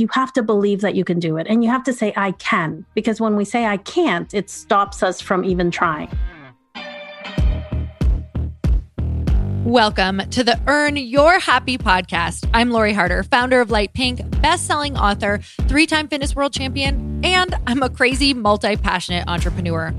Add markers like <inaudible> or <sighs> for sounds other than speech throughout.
You have to believe that you can do it. And you have to say, I can. Because when we say I can't, it stops us from even trying. Welcome to the Earn Your Happy podcast. I'm Lori Harder, founder of Light Pink, best-selling author, three-time fitness world champion, and I'm a crazy multi-passionate entrepreneur.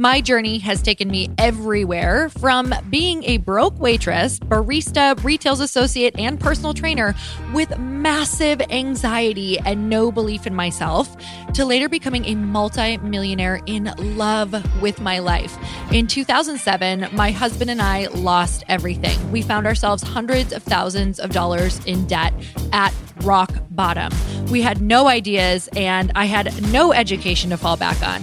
My journey has taken me everywhere from being a broke waitress, barista, retail associate, and personal trainer with massive anxiety and no belief in myself to later becoming a multi-millionaire in love with my life. In 2007, my husband and I lost everything. We found ourselves hundreds of thousands of dollars in debt at rock bottom. We had no ideas and I had no education to fall back on.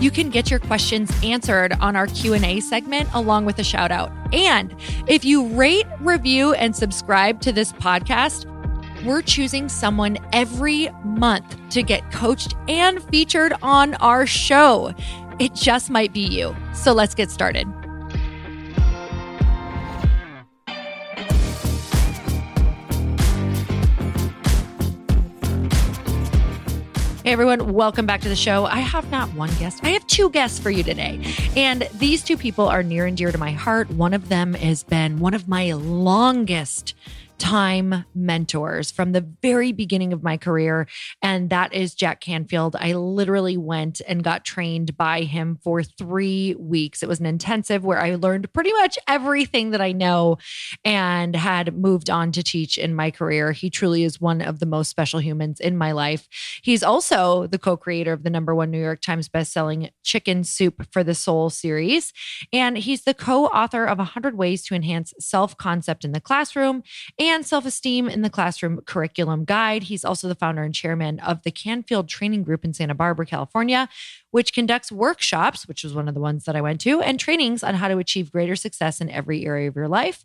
you can get your questions answered on our Q&A segment along with a shout out. And if you rate, review and subscribe to this podcast, we're choosing someone every month to get coached and featured on our show. It just might be you. So let's get started. Hey everyone, welcome back to the show. I have not one guest, I have two guests for you today. And these two people are near and dear to my heart. One of them has been one of my longest time mentors from the very beginning of my career. And that is Jack Canfield. I literally went and got trained by him for three weeks. It was an intensive where I learned pretty much everything that I know and had moved on to teach in my career. He truly is one of the most special humans in my life. He's also the co creator of the number one New York Times bestselling Chicken Soup for the Soul series. And he's the co author of 100 Ways to Enhance Self Concept in the Classroom self esteem in the classroom curriculum guide. He's also the founder and chairman of the Canfield Training Group in Santa Barbara, California, which conducts workshops, which was one of the ones that I went to, and trainings on how to achieve greater success in every area of your life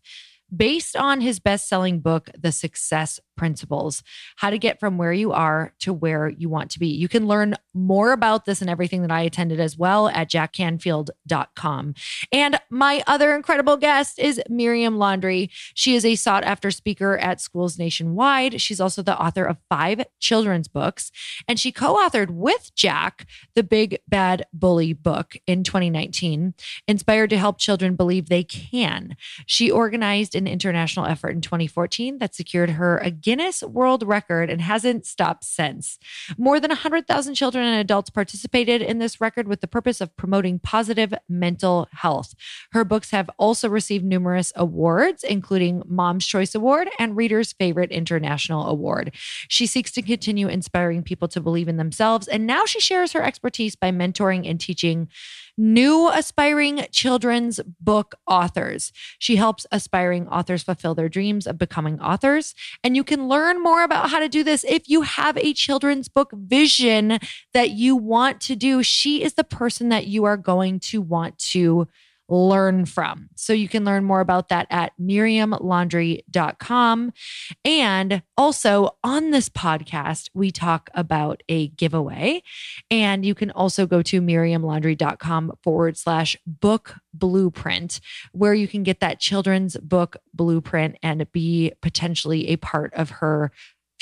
based on his best selling book, The Success Principles How to Get From Where You Are to Where You Want to Be. You can learn more about this and everything that I attended as well at jackcanfield.com. And my other incredible guest is Miriam Laundry. She is a sought after speaker at schools nationwide. She's also the author of five children's books, and she co authored with Jack the Big Bad Bully book in 2019, inspired to help children believe they can. She organized an international effort in 2014 that secured her a Guinness World Record and hasn't stopped since. More than 100,000 children and adults participated in this record with the purpose of promoting positive mental health. Her books have also received numerous awards, including Mom's Choice Award and Reader's Favorite International Award. She seeks to continue inspiring people to believe in themselves, and now she shares her expertise by mentoring and teaching new aspiring children's book authors. She helps aspiring authors fulfill their dreams of becoming authors. And you can learn more about how to do this if you have a children's book vision that you want to do. She is the person that you are going to want to learn from. So you can learn more about that at miriamlaundry.com. And also on this podcast, we talk about a giveaway. And you can also go to miriamlaundry.com forward slash book blueprint, where you can get that children's book blueprint and be potentially a part of her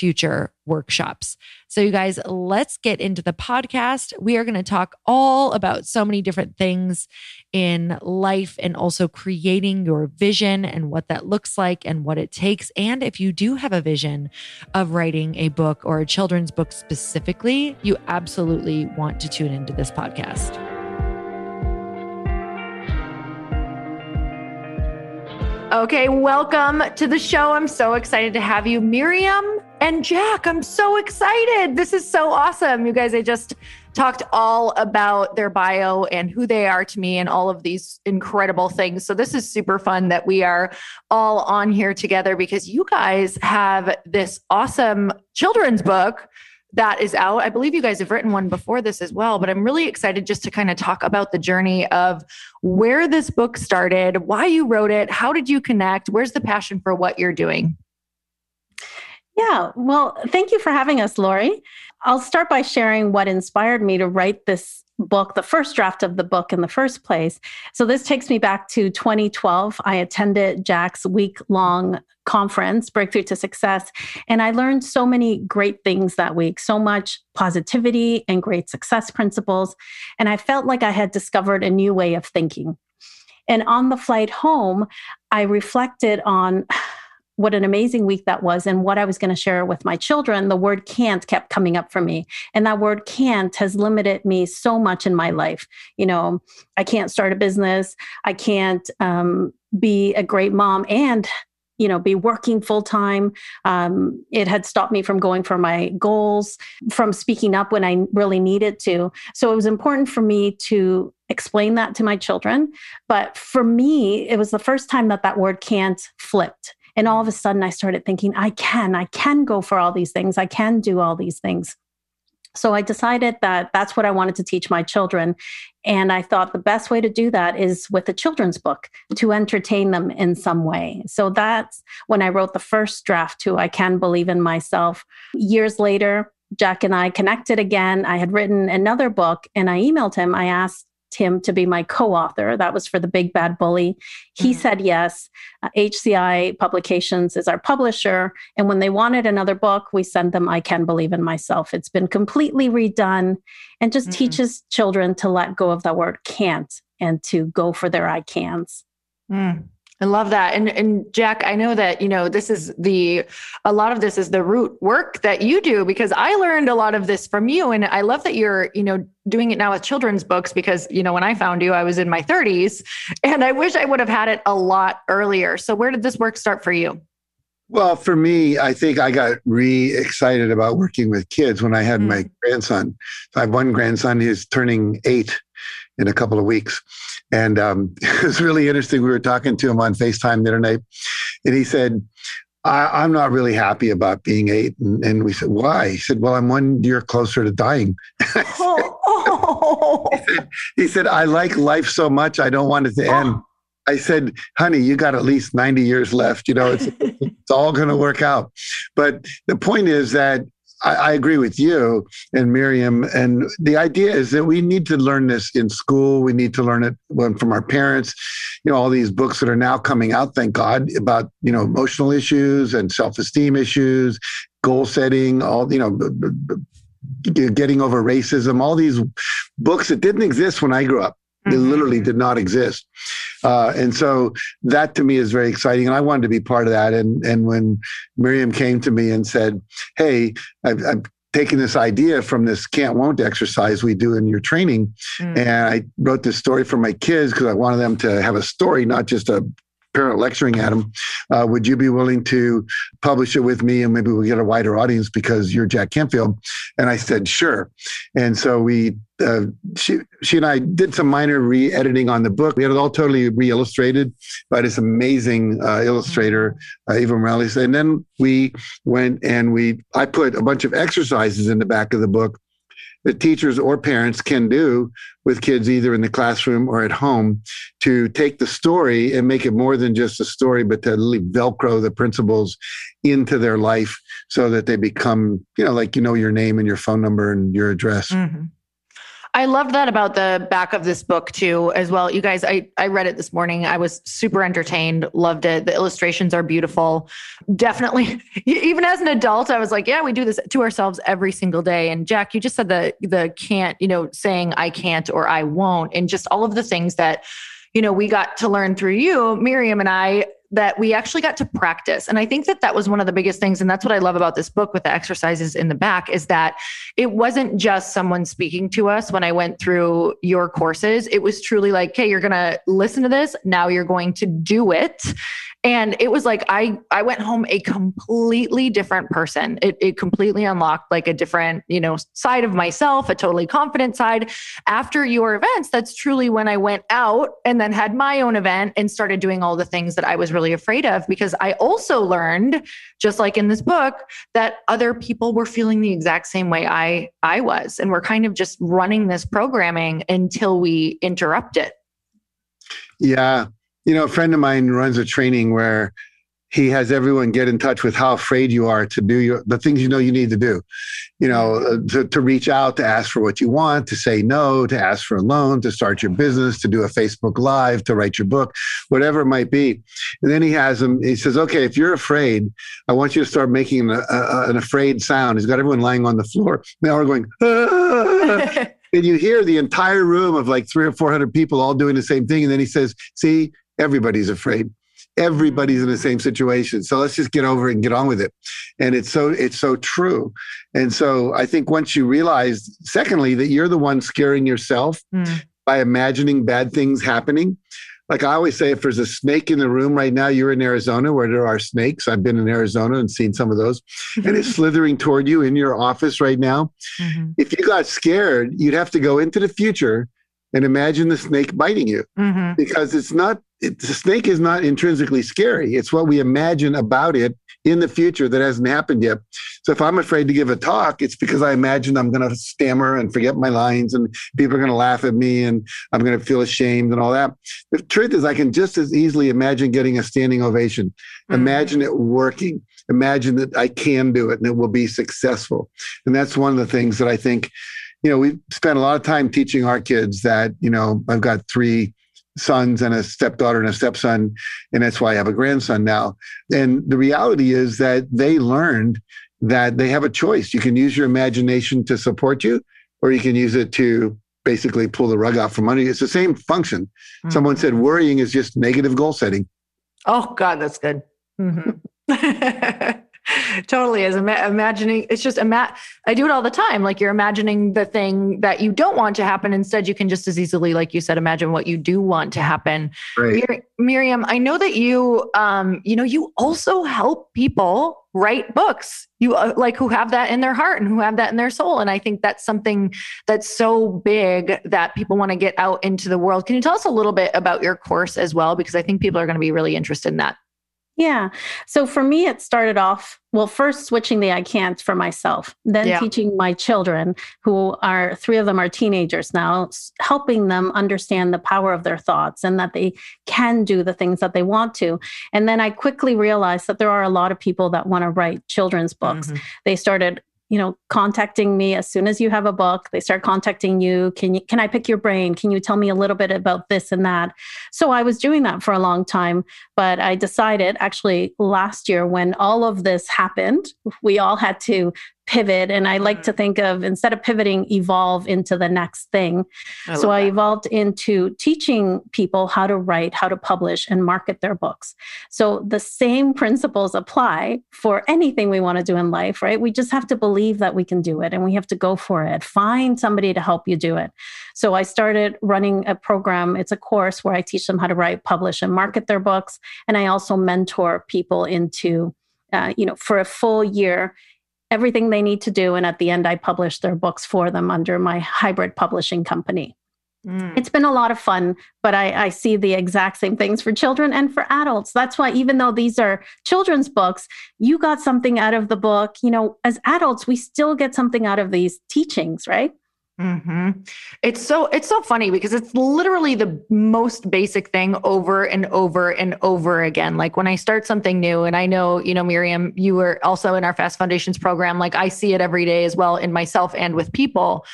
future workshops. So, you guys, let's get into the podcast. We are going to talk all about so many different things in life and also creating your vision and what that looks like and what it takes. And if you do have a vision of writing a book or a children's book specifically, you absolutely want to tune into this podcast. Okay, welcome to the show. I'm so excited to have you, Miriam and Jack. I'm so excited. This is so awesome. You guys, I just talked all about their bio and who they are to me and all of these incredible things. So, this is super fun that we are all on here together because you guys have this awesome children's book that is out. I believe you guys have written one before this as well, but I'm really excited just to kind of talk about the journey of where this book started, why you wrote it, how did you connect, where's the passion for what you're doing? Yeah, well, thank you for having us, Lori. I'll start by sharing what inspired me to write this book, the first draft of the book in the first place. So this takes me back to 2012. I attended Jack's week long conference, Breakthrough to Success, and I learned so many great things that week, so much positivity and great success principles. And I felt like I had discovered a new way of thinking. And on the flight home, I reflected on what an amazing week that was and what I was going to share with my children, the word can't kept coming up for me. And that word can't has limited me so much in my life. You know, I can't start a business, I can't um, be a great mom and you know be working full time um, it had stopped me from going for my goals from speaking up when i really needed to. So it was important for me to explain that to my children. But for me it was the first time that that word can't flipped and all of a sudden, I started thinking, I can, I can go for all these things. I can do all these things. So I decided that that's what I wanted to teach my children. And I thought the best way to do that is with a children's book to entertain them in some way. So that's when I wrote the first draft to I Can Believe in Myself. Years later, Jack and I connected again. I had written another book and I emailed him. I asked him to be my co-author. That was for the Big Bad Bully. He mm-hmm. said yes. Uh, HCI Publications is our publisher, and when they wanted another book, we sent them "I Can Believe in Myself." It's been completely redone, and just mm-hmm. teaches children to let go of the word "can't" and to go for their "I cans." Mm. I love that. And and Jack, I know that, you know, this is the a lot of this is the root work that you do because I learned a lot of this from you and I love that you're, you know, doing it now with children's books because, you know, when I found you, I was in my 30s and I wish I would have had it a lot earlier. So where did this work start for you? Well, for me, I think I got re excited about working with kids when I had mm. my grandson. So I have one grandson who's turning eight in a couple of weeks. And um, <laughs> it was really interesting. We were talking to him on FaceTime the other night, and he said, I, am not really happy about being eight. And, and, we said, Why? He said, Well, I'm one year closer to dying. oh, <laughs> oh. He, said, <laughs> he, said, I like life so much, I don't want it to end. I said, honey, you got at least 90 years left. You know, it's, it's all going to work out. But the point is that I, I, agree with you and Miriam. And the idea is that we need to learn this in school. We need to learn it from our parents. You know, all these books that are now coming out, thank God, about, you know, emotional issues and self esteem issues, goal setting, all, you know, getting over racism, all these books that didn't exist when I grew up. They mm-hmm. literally did not exist. Uh, and so that to me is very exciting. And I wanted to be part of that. And, and when Miriam came to me and said, Hey, I've, I've taken this idea from this can't won't exercise we do in your training. Mm. And I wrote this story for my kids because I wanted them to have a story, not just a parent lecturing at them. Uh, would you be willing to publish it with me and maybe we'll get a wider audience because you're Jack Canfield? And I said, sure. And so we, uh, she, she and I did some minor re-editing on the book. We had it all totally re-illustrated by this amazing uh, illustrator, uh, Eva Morales. And then we went and we, I put a bunch of exercises in the back of the book that teachers or parents can do with kids either in the classroom or at home to take the story and make it more than just a story, but to really velcro the principles into their life so that they become, you know, like you know your name and your phone number and your address. Mm-hmm. I loved that about the back of this book too, as well. You guys, I, I read it this morning. I was super entertained, loved it. The illustrations are beautiful. Definitely, <laughs> even as an adult, I was like, yeah, we do this to ourselves every single day. And Jack, you just said the the can't, you know, saying I can't or I won't, and just all of the things that you know we got to learn through you miriam and i that we actually got to practice. And I think that that was one of the biggest things. And that's what I love about this book with the exercises in the back is that it wasn't just someone speaking to us when I went through your courses. It was truly like, okay, you're going to listen to this. Now you're going to do it and it was like i i went home a completely different person. It, it completely unlocked like a different you know side of myself a totally confident side. After your events that's truly when i went out and then had my own event and started doing all the things that i was really afraid of because i also learned just like in this book that other people were feeling the exact same way i i was and we're kind of just running this programming until we interrupt it. Yeah you know, a friend of mine runs a training where he has everyone get in touch with how afraid you are to do your, the things you know you need to do. You know, uh, to, to reach out, to ask for what you want, to say no, to ask for a loan, to start your business, to do a Facebook Live, to write your book, whatever it might be. And then he has them, he says, okay, if you're afraid, I want you to start making an, a, an afraid sound. He's got everyone lying on the floor. Now we're going, ah! <laughs> and you hear the entire room of like three or 400 people all doing the same thing. And then he says, see, everybody's afraid. Everybody's in the same situation. So let's just get over it and get on with it. And it's so it's so true. And so i think once you realize secondly that you're the one scaring yourself mm. by imagining bad things happening. Like i always say if there's a snake in the room right now you're in arizona where there are snakes. I've been in arizona and seen some of those. And it's <laughs> slithering toward you in your office right now. Mm-hmm. if you got scared you'd have to go into the future and imagine the snake biting you. Mm-hmm. because it's not it, the snake is not intrinsically scary. It's what we imagine about it in the future that hasn't happened yet. So if i'm afraid to give a talk it's because i imagine i'm going to stammer and forget my lines and people are going to laugh at me and i'm going to feel ashamed and all that. The truth is i can just as easily imagine getting a standing ovation. Mm-hmm. imagine it working. Imagine that i can do it and it will be successful. And that's one of the things that i think you know, we spent a lot of time teaching our kids that, you know, I've got three sons and a stepdaughter and a stepson, and that's why I have a grandson now. And the reality is that they learned that they have a choice. You can use your imagination to support you, or you can use it to basically pull the rug out from under you. It's the same function. Mm-hmm. Someone said worrying is just negative goal setting. Oh, God, that's good. Mm-hmm. <laughs> totally is Ima- imagining it's just ima- i do it all the time. Like you're imagining the thing that you don't want to happen. Instead you can just as easily like you said imagine what you do want to happen. Right. Mir- miriam i know that you um you know you also help people write books. You uh, like who have that in their heart and who have that in their soul. And i think that's something that's so big that people want to get out into the world. Can you tell us a little bit about your course as well? Because i think people are going to be really interested in that yeah. So for me, it started off well, first switching the I can't for myself, then yeah. teaching my children, who are three of them are teenagers now, helping them understand the power of their thoughts and that they can do the things that they want to. And then I quickly realized that there are a lot of people that want to write children's books. Mm-hmm. They started you know contacting me as soon as you have a book. They start contacting you. Can you can i pick your brain? Can you tell me a little bit about this and that? So i was doing that for a long time but i decided actually last year when all of this happened we all had to pivot and i like to mm. think of instead of pivoting evolve into the next thing. I so i evolved into teaching people how to write how to publish and market their books. So the same principles apply for anything we want to do in life right? We just have to believe that we can do it and we have to go for it. Find somebody to help you do it. So i started running a program it's a course where i teach them how to write publish and market their books and i also mentor people into uh, you know for a full year everything they need to do. And at the end, I publish their books for them under my hybrid publishing company. Mm. It's been a lot of fun, but I, I, see the exact same things for children and for adults. That's why, even though these are children's books, you got something out of the book. You know, as adults, we still get something out of these teachings, right? Mm-hmm. It's so it's so funny because it's literally the most basic thing over and over and over again. Like when I start something new, and I know you know Miriam, you were also in our Fast Foundations program. Like I see it every day as well in myself and with people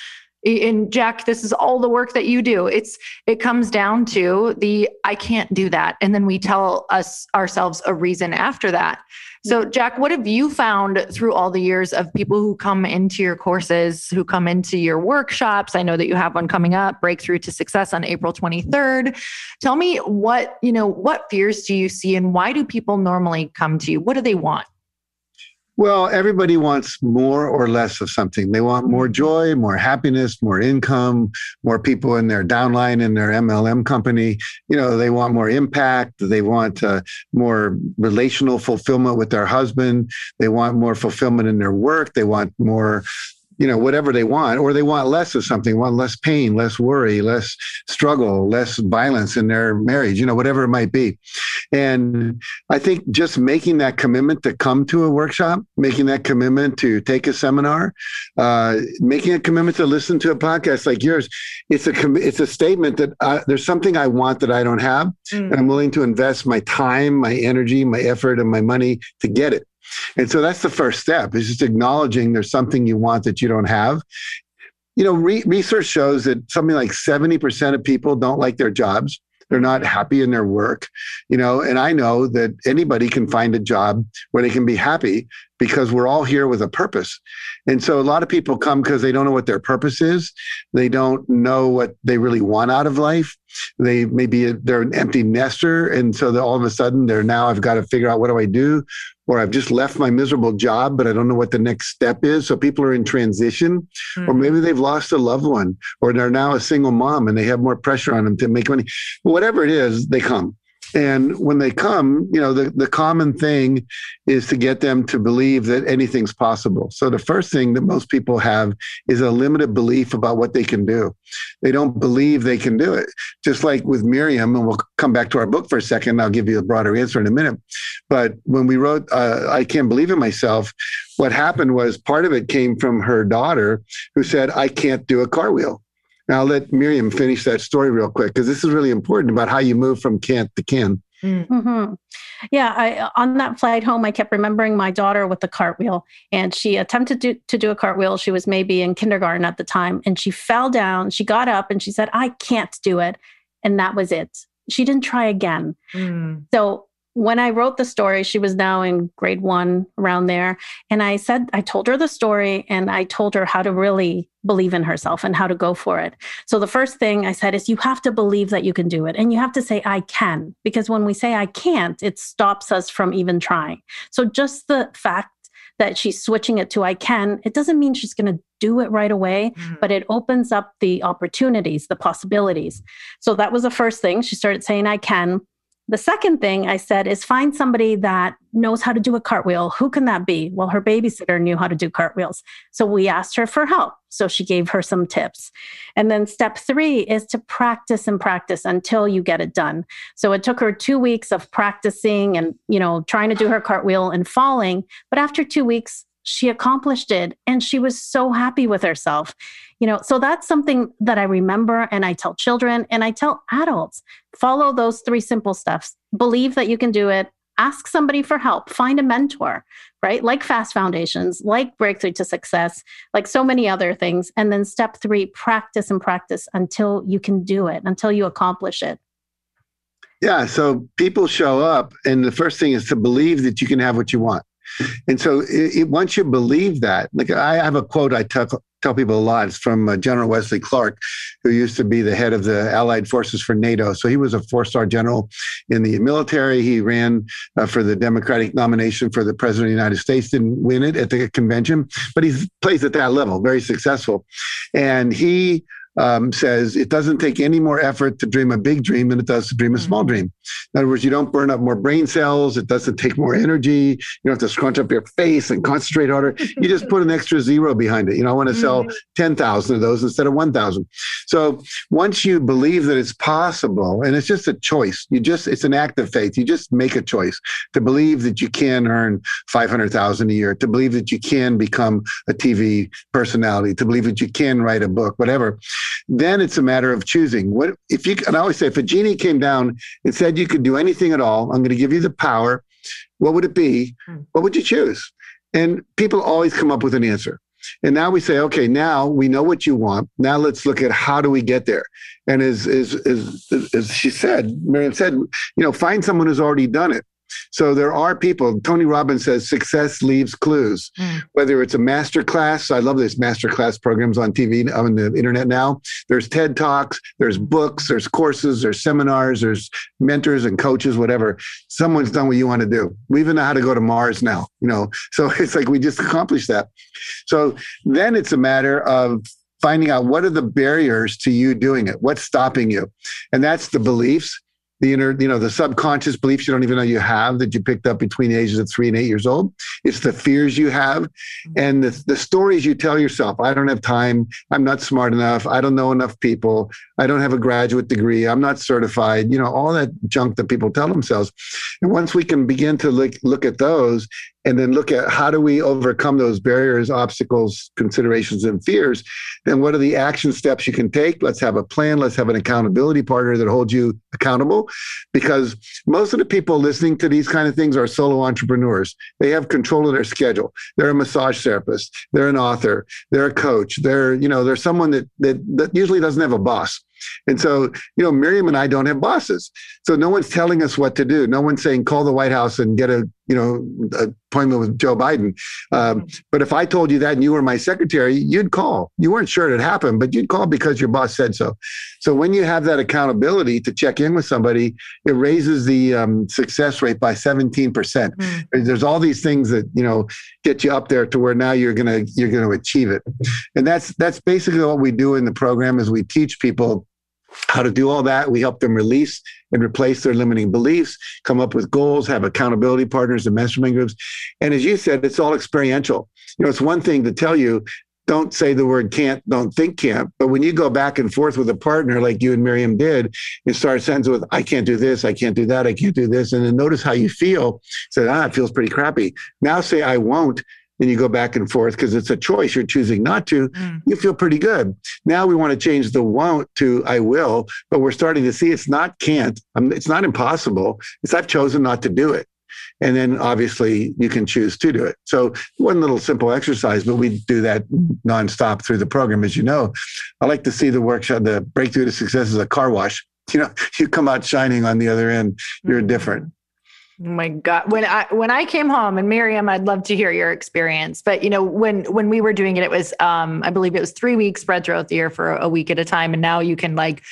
and Jack, this is all the work that you do. It's it comes down to the I can't do that. And then we tell us ourselves a reason after that. So, mm-hmm. Jack, what have you found through all the years of people who come into your courses, who come into your workshops? I know that you have one coming up, Breakthrough to Success on April 23rd. Tell me what, you know, what fears do you see and why do people normally come to you? What do they want? Well, everybody wants more or less of something. They want more joy, more happiness, more income, more people in their downline in their MLM company. You know, they want more impact. They want uh, more relational fulfillment with their husband. They want more fulfillment in their work. They want more you know whatever they want or they want less of something want less pain less worry less struggle less violence in their marriage you know whatever it might be and i think just making that commitment to come to a workshop making that commitment to take a seminar uh, making a commitment to listen to a podcast like yours it's a com- it's a statement that I, there's something i want that i don't have mm. and i'm willing to invest my time my energy my effort and my money to get it and so that's the first step is just acknowledging there's something you want that you don't have. You know, re- research shows that something like 70% of people don't like their jobs. They're not happy in their work, you know, and I know that anybody can find a job where they can be happy because we're all here with a purpose. And so a lot of people come because they don't know what their purpose is. They don't know what they really want out of life. They maybe they're an empty nester. And so all of a sudden they're now, I've got to figure out what do I do? or I've just left my miserable job, but I don't know what the next step is. So people are in transition, mm-hmm. or hmm. maybe they've lost a loved one, or they're now a single mom and they have more pressure on them to make money. Whatever it is, they come. And when they come, you know, the, the common thing is to get them to believe that anything's possible. So the first thing that most people have is a limited belief about what they can do. They don't believe they can do it. Just like with Miriam, and we'll come back to our book for a second. I'll give you a broader answer in a minute. But when we wrote uh, I Can't Believe in Myself, what happened was part of it came from her daughter who said, I can't do a cartwheel. Now I'll let Miriam finish that story real quick because this is really important about how you move from can't to can. Mm. Mm-hmm. Yeah, I, on that flight home, I kept remembering my daughter with the cartwheel, and she attempted to, to do a cartwheel. She was maybe in kindergarten at the time, and she fell down. She got up and she said, "I can't do it," and that was it. She didn't try again. Mm. So when I wrote the story, she was now in grade one around there. And I said, I told her the story and I told her how to really believe in herself and how to go for it. So the first thing I said is, you have to believe that you can do it. And you have to say, I can. Because when we say I can't, it stops us from even trying. So just the fact that she's switching it to I can, it doesn't mean she's going to do it right away, mm-hmm. but it opens up the opportunities, the possibilities. So that was the first thing. She started saying, I can. The second thing I said is find somebody that knows how to do a cartwheel. Who can that be? Well, her babysitter knew how to do cartwheels. So we asked her for help. So she gave her some tips. And then step three is to practice and practice until you get it done. So it took her two weeks of practicing and, you know, trying to do her cartwheel and falling. But after two weeks, she accomplished it and she was so happy with herself. You know so that's something that i remember and i tell children and i tell adults follow those three simple steps. Believe that you can do it. Ask somebody for help. Find a mentor right? Like fast foundations like breakthrough to success like so many other things. And then step 3 practice and practice until you can do it until you accomplish it. Yeah so people show up and the first thing is to believe that you can have what you want and so it, it, once you believe that, like I have a quote I tell, people a lot. It's from uh, General Wesley Clark, who used to be the head of the Allied Forces for NATO. So he was a four star general in the military. He ran uh, for the Democratic nomination for the President of the United States, didn't win it at the convention, but he plays at that level, very successful. And he um, says it doesn't take any more effort to dream a big dream than it does to dream a small mm-hmm. dream. In other words, you don't burn up more brain cells. It doesn't take more energy. You don't have to scrunch up your face and concentrate harder. You just put an extra zero behind it. You know, I want to sell mm-hmm. 10,000 of those instead of 1,000. So once you believe that it's possible, and it's just a choice, you just, it's an act of faith. You just make a choice to believe that you can earn 500,000 a year, to believe that you can become a TV personality, to believe that you can write a book, whatever then it's a matter of choosing. What if you? And I always say, if a genie came down and said you could do anything at all, I'm going to give you the power. What would it be? Hmm. What would you choose? And people always come up with an answer. And now we say, okay, now we know what you want. Now let's look at how do we get there. And as as as, as she said, Miriam said, you know, find someone who's already done it. So there are people, Tony Robbins says success leaves clues, mm. whether it's a master class. I love these master class programs on TV, on the internet now. There's TED Talks, there's books, there's courses, there's seminars, there's mentors and coaches, whatever. Someone's done what you want to do. We even know how to go to Mars now, you know. So <laughs> it's like we just accomplished that. So then it's a matter of finding out what are the barriers to you doing it? What's stopping you? And that's the beliefs the inner, you know, the subconscious beliefs you don't even know you have that you picked up between the ages of three and eight years old. It's the fears you have mm-hmm. and the, the stories you tell yourself. I don't have time. I'm not smart enough. I don't know enough people. I don't have a graduate degree. I'm not certified. You know, all that junk that people tell themselves. And once we can begin to look, look at those and then look at how do we overcome those barriers, obstacles, considerations, and fears, then what are the action steps you can take? Let's have a plan. Let's have an accountability partner that holds you accountable. Because most of the people listening to these kind of things are solo entrepreneurs. They have control of their schedule. They're a massage therapist. They're an author. They're a coach. They're, you know, they're someone that that, that usually doesn't have a boss. And so, you know, Miriam and I don't have bosses. So no one's telling us what to do. No one's saying call the White House and get a, you know, appointment with Joe Biden. Um, but if I told you that and you were my secretary, you'd call. You weren't sure it happened, but you'd call because your boss said so. So when you have that accountability to check in with somebody, it raises the um, success rate by 17%. Mm. There's all these things that, you know, get you up there to where now you're going to, you're going to achieve it. And that's, that's basically what we do in the program is we teach people how to do all that. We help them release and replace their limiting beliefs, come up with goals, have accountability partners and mastermind groups. And as you said, it's all experiential. You know, it's one thing to tell you, don't say the word can't, don't think can't. But when you go back and forth with a partner like you and Miriam did, and start a sentence with, I can't do this, I can't do that, I can't do this. And then notice how you feel. Say, ah, it feels pretty crappy. Now say, I won't and you go back and forth because it's a choice you're choosing not to, mm. you feel pretty good. Now we want to change the won't to I will, but we're starting to see it's not can't. Um, it's not impossible. It's I've chosen not to do it. And then obviously you can choose to do it. So one little simple exercise, but we do that nonstop through the program, as you know. I like to see the workshop, the breakthrough to success is a car wash. <laughs> You know, you come out shining on the other end. You're mm. different. Oh my God. When I when I came home and Miriam, I'd love to hear your experience. But you know, when when we were doing it, it was um, I believe it was three weeks spread throughout the year for a week at a time. And now you can like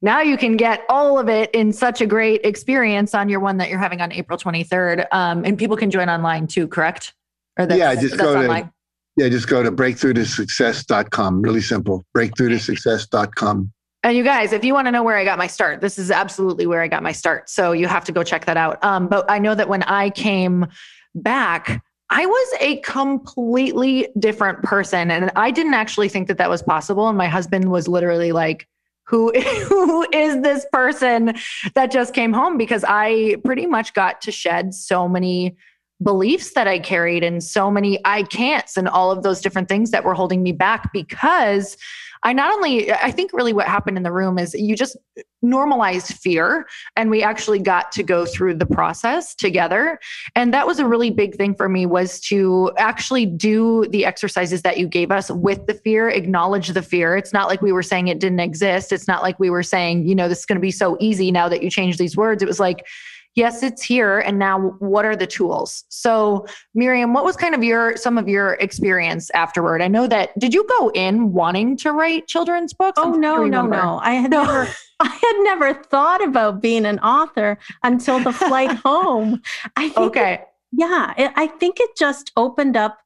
now you can get all of it in such a great experience on your one that you're having on April 23rd. Um, and people can join online too, correct? Or that's, yeah, just go online? to yeah, just go to breakthrough to success.com. Really simple. Breakthrough to success.com. And you guys, if you want to know where I got my start, this is absolutely where I got my start. So you have to go check that out. Um, but I know that when I came back, I was a completely different person. And I didn't actually think that that was possible. And my husband was literally like, who, <laughs> who is this person that just came home? Because I pretty much got to shed so many beliefs that I carried and so many I can'ts and all of those different things that were holding me back because I not only, I think really what happened in the room is you just normalized fear and we actually got to go through the process together. And that was a really big thing for me was to actually do the exercises that you gave us with the fear, acknowledge the fear. It's not like we were saying it didn't exist. It's not like we were saying, you know, this is going to be so easy now that you change these words. It was like, yes, it's here. And now what are the tools? So Miriam, what was kind of your, some of your experience afterward? I know that, did you go in wanting to write children's books? Oh, no, no, no. I had no. never, I had never thought about being an author until the flight <laughs> home. I think okay. It, yeah. It, I think it just opened up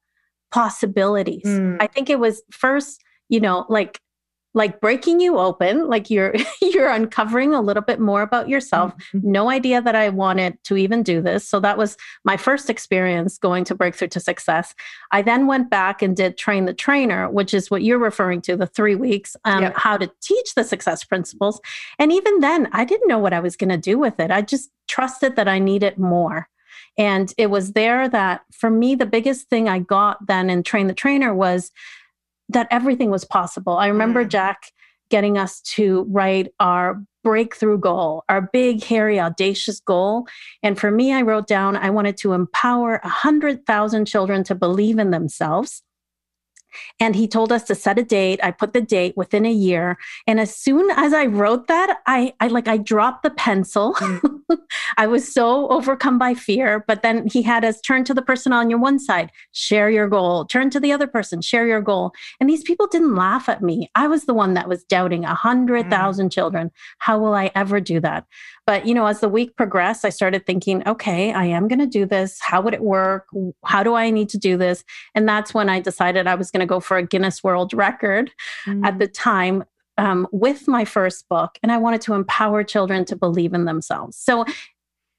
possibilities. Mm. I think it was first, you know, like like breaking you open like you're <laughs> you're uncovering a little bit more about yourself. Mm-hmm. no idea that i wanted to even do this. So that was my first experience going to breakthrough to success. I then went back and did train the trainer which is what you're referring to the three weeks um, yep. how to teach the success principles. And even then i didn't know what i was going to do with it. I just trusted that i needed more. And it was there that for me the biggest thing i got then in train the trainer was that everything was possible. I remember mm. Jack getting us to write our breakthrough goal, our big, hairy, audacious goal. And for me, I wrote down I wanted to empower 100,000 children to believe in themselves and he told us to set a date. I put the date within a year. And as soon as I wrote that, I, I like, I dropped the pencil. Mm. <laughs> I was so overcome by fear. But then he had us turn to the person on your one side, share your goal, turn to the other person, share your goal. And these people didn't laugh at me. I was the one that was doubting a hundred thousand mm. children. How will I ever do that? But, you know, as the week progressed, I started thinking, okay, I am going to do this. How would it work? How do I need to do this? And that's when I decided I was going to go for a Guinness World Record mm. at the time um, with my first book. And I wanted to empower children to believe in themselves. So,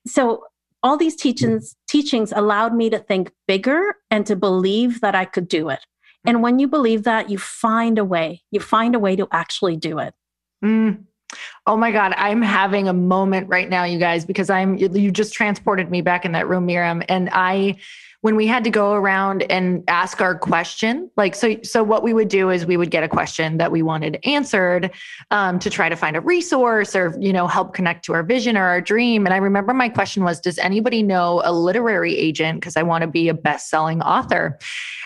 so all these teachings teachings allowed me to think bigger and to believe that I could do it. And when you believe that, you find a way. You find a way to actually do it. Mm. Oh my God, I'm having a moment right now, you guys, because I'm, you just transported me back in that room, Miriam. And I, when we had to go around and ask our question like so so what we would do is we would get a question that we wanted answered um, to try to find a resource or you know help connect to our vision or our dream. And i remember my question was does anybody know a literary agent? Because i want to be a best-selling author.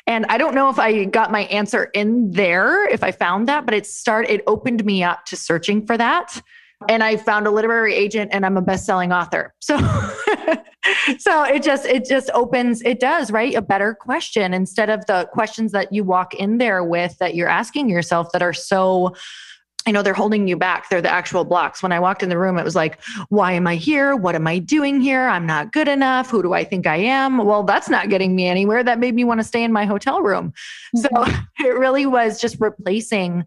And i don't know if i got my answer in there if i found that but it started it opened me up to searching for that. And I found a literary agent and I'm a best-selling author. So <laughs> <laughs> so it just it just opens it does, right? A better question instead of the questions that you walk in there with that you're asking yourself that are so you know they're holding you back. They're the actual blocks. When i walked in the room it was like why am i here? What am i doing here? I'm not good enough. Who do i think i am? Well that's not getting me anywhere. That made me want to stay in my hotel room. Mm-hmm. so <laughs> it really was just replacing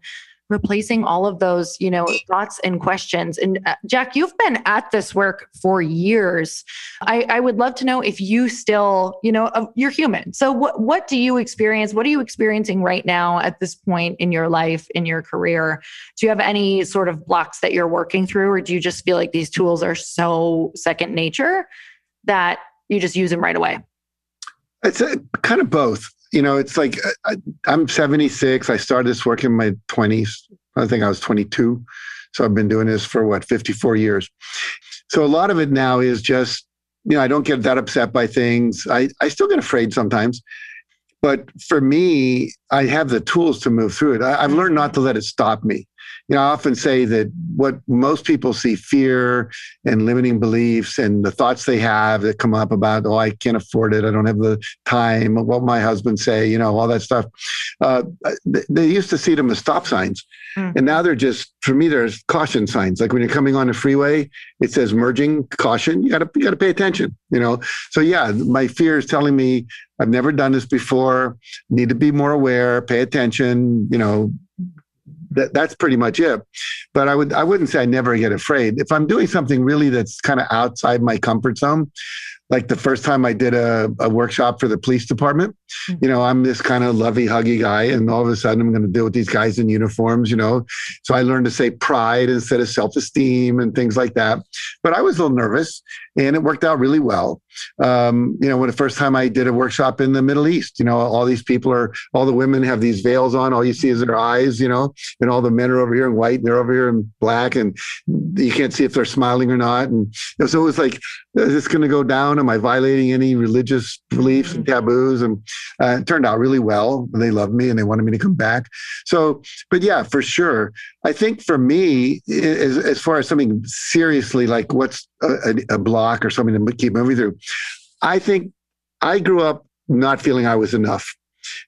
replacing all of those, you know, thoughts and questions. And uh, Jack, you've been at this work for years. I, I would love to know if you still, you know, uh, you're human. So what what do you experience? What are you experiencing right now at this point in your life, in your career? Do you have any sort of blocks that you're working through, or do you just feel like these tools are so second nature that you just use them right away? It's a, kind of both you know, it's like uh, I, am 76. I started this work in my 20s. I think I was 22. So I've been doing this for what, 54 years. So a lot of it now is just, you know, I don't get that upset by things. I, I still get afraid sometimes. But for me, I have the tools to move through it. I, I've learned not to let it stop me you know, I often say that what most people see fear and limiting beliefs and the thoughts they have that come up about, oh, I can't afford it. I don't have the time. What my husband say, you know, all that stuff. Uh, they used to see them as stop signs. Mm. And now they're just, for me, there's caution signs. Like when you're coming on a freeway, it says merging caution. You gotta, you gotta pay attention, you know? So yeah, my fear is telling me I've never done this before, need to be more aware, pay attention, you know, that, that's pretty much it. But I would I wouldn't say I never get afraid. If I'm doing something really that's kind of outside my comfort zone, like the first time I did a, a workshop for the police department, mm-hmm. you know, I'm this kind of lovey huggy guy, and all of a sudden I'm going to deal with these guys in uniforms, you know. So I learned to say pride instead of self esteem and things like that. But I was a little nervous, and it worked out really well. Um, you know, when the first time I did a workshop in the Middle East, you know, all these people are, all the women have these veils on. All you see is their eyes, you know, and all the men are over here in white and they're over here in black, and you can't see if they're smiling or not. And you know, so it was like, is this going to go down? Am I violating any religious beliefs and mm-hmm. taboos? And uh, it turned out really well. They loved me and they wanted me to come back. So, but yeah, for sure. I think for me, as, as far as something seriously like what's a, a block or something to keep moving through, I think I grew up not feeling I was enough.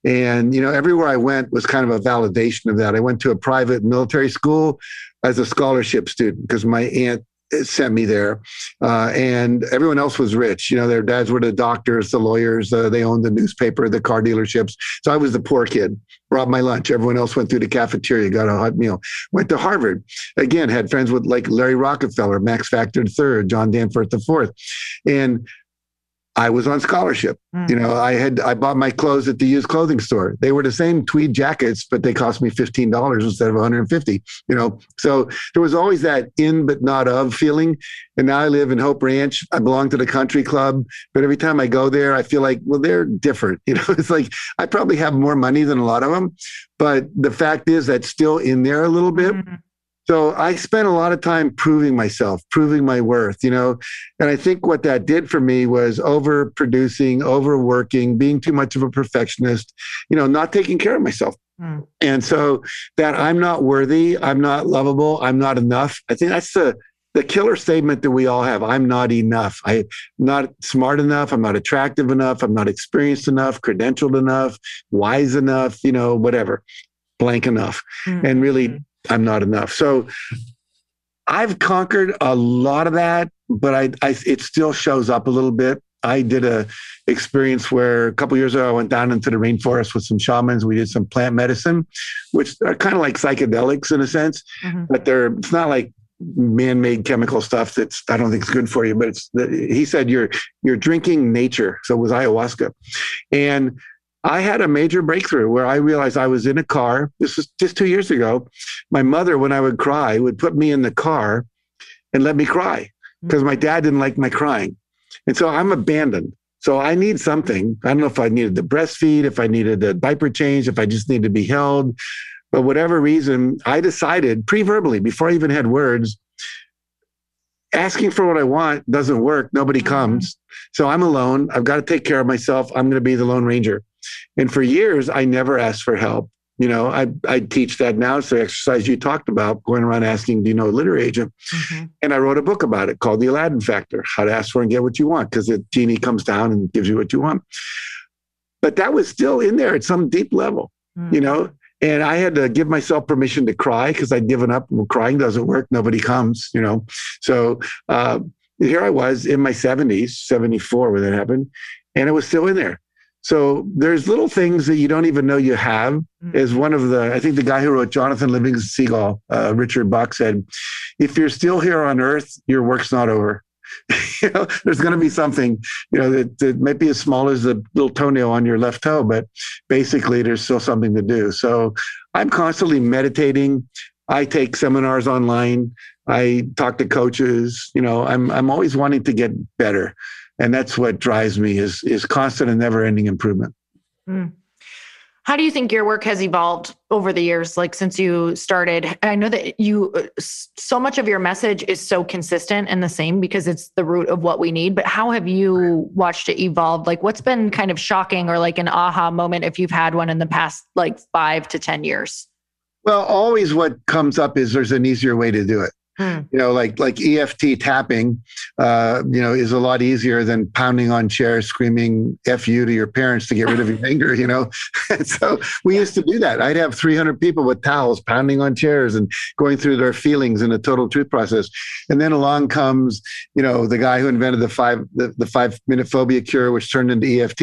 And, you know, everywhere I went was kind of a validation of that. I went to a private military school as a scholarship student because my aunt sent me there. Uh, and everyone else was rich. You know, their dads were the doctors, the lawyers, uh, they owned the newspaper, the car dealerships. So I was the poor kid, brought my lunch. Everyone else went through the cafeteria, got a hot meal. Went to Harvard. Again, had friends with like Larry Rockefeller, Max Factor III, John Danforth IV. And I was on scholarship. Mm. You know, I had I bought my clothes at the used clothing store. They were the same tweed jackets, but they cost me fifteen dollars instead of one hundred and fifty. You know, so there was always that in but not of feeling. And now I live in Hope Ranch. I belong to the country club, but every time I go there, I feel like well, they're different. <laughs> You know, it's like I probably have more money than a lot of them, but the fact is that's still in there a little bit. Mm. So I spent a lot of time proving myself, proving my worth, you know. And I think what that did for me was overproducing, overworking, being too much of a perfectionist, you know, not taking care of myself. Mm. And so that I'm not worthy, I'm not lovable, I'm not enough. I think that's the the killer statement that we all have i'm not enough i'm not smart enough i'm not attractive enough i'm not experienced enough credentialed enough wise enough you know whatever blank enough mm-hmm. and really i'm not enough so i've conquered a lot of that but I, I it still shows up a little bit I did a experience where a couple years ago I went down into the rainforest with some shamans. We did some plant medicine, which are kind of like psychedelics in a sense, mm-hmm. but they're it's not like man-made chemical stuff that's I don't think is good for you. But it's he said you're you're drinking nature. So it was ayahuasca, and I had a major breakthrough where I realized I was in a car. This was just two years ago. My mother, when I would cry, would put me in the car and let me cry because my dad didn't like my crying, and so I'm abandoned. So I need something. I don't know if I needed to breastfeed, if I needed a diaper change, if I just needed to be held. But whatever reason, I decided pre-verbally, before I even had words, asking for what I want doesn't work. Nobody mm-hmm. comes. So I'm alone. I've got to take care of myself. I'm going to be the Lone Ranger. And for years, I never asked for help. You know, I, I teach that now. It's the exercise you talked about, going around asking, do you know a literary agent? Mm-hmm. And I wrote a book about it called The Aladdin Factor How to Ask for and Get What You Want, because the genie comes down and gives you what you want. But that was still in there at some deep level, mm-hmm. you know? And I had to give myself permission to cry because I'd given up. Well, crying doesn't work. Nobody comes, you know. So uh, here I was in my 70s, 74 when that happened, and it was still in there. So there's little things that you don't even know you have. Mm-hmm. Is one of the I think the guy who wrote Jonathan Livingston Seagull, uh, Richard Bach said, "If you're still here on Earth, your work's not over." <laughs> you know, there's going to be something, you know, that, that might be as small as a little toenail on your left toe, but basically there's still something to do. So I'm constantly meditating. I take seminars online. I talk to coaches. You know, I'm I'm always wanting to get better, and that's what drives me is is constant and never ending improvement. Mm. How do you think your work has evolved over the years, like since you started? I know that you, uh, so much of your message is so consistent and the same because it's the root of what we need. But how have you watched it evolve? Like, what's been kind of shocking or like an aha moment if you've had one in the past like five to 10 years? Well, always what comes up is there's an easier way to do it. Hmm. You know, like like EFT tapping, uh, you know, is a lot easier than pounding on chairs, screaming "f you" to your parents to get rid of your <laughs> anger. You know, <laughs> so we used to do that. I'd have 300 people with towels pounding on chairs and going through their feelings in a total truth process. And then along comes, you know, the guy who invented the five the, the five minute phobia cure, which turned into EFT,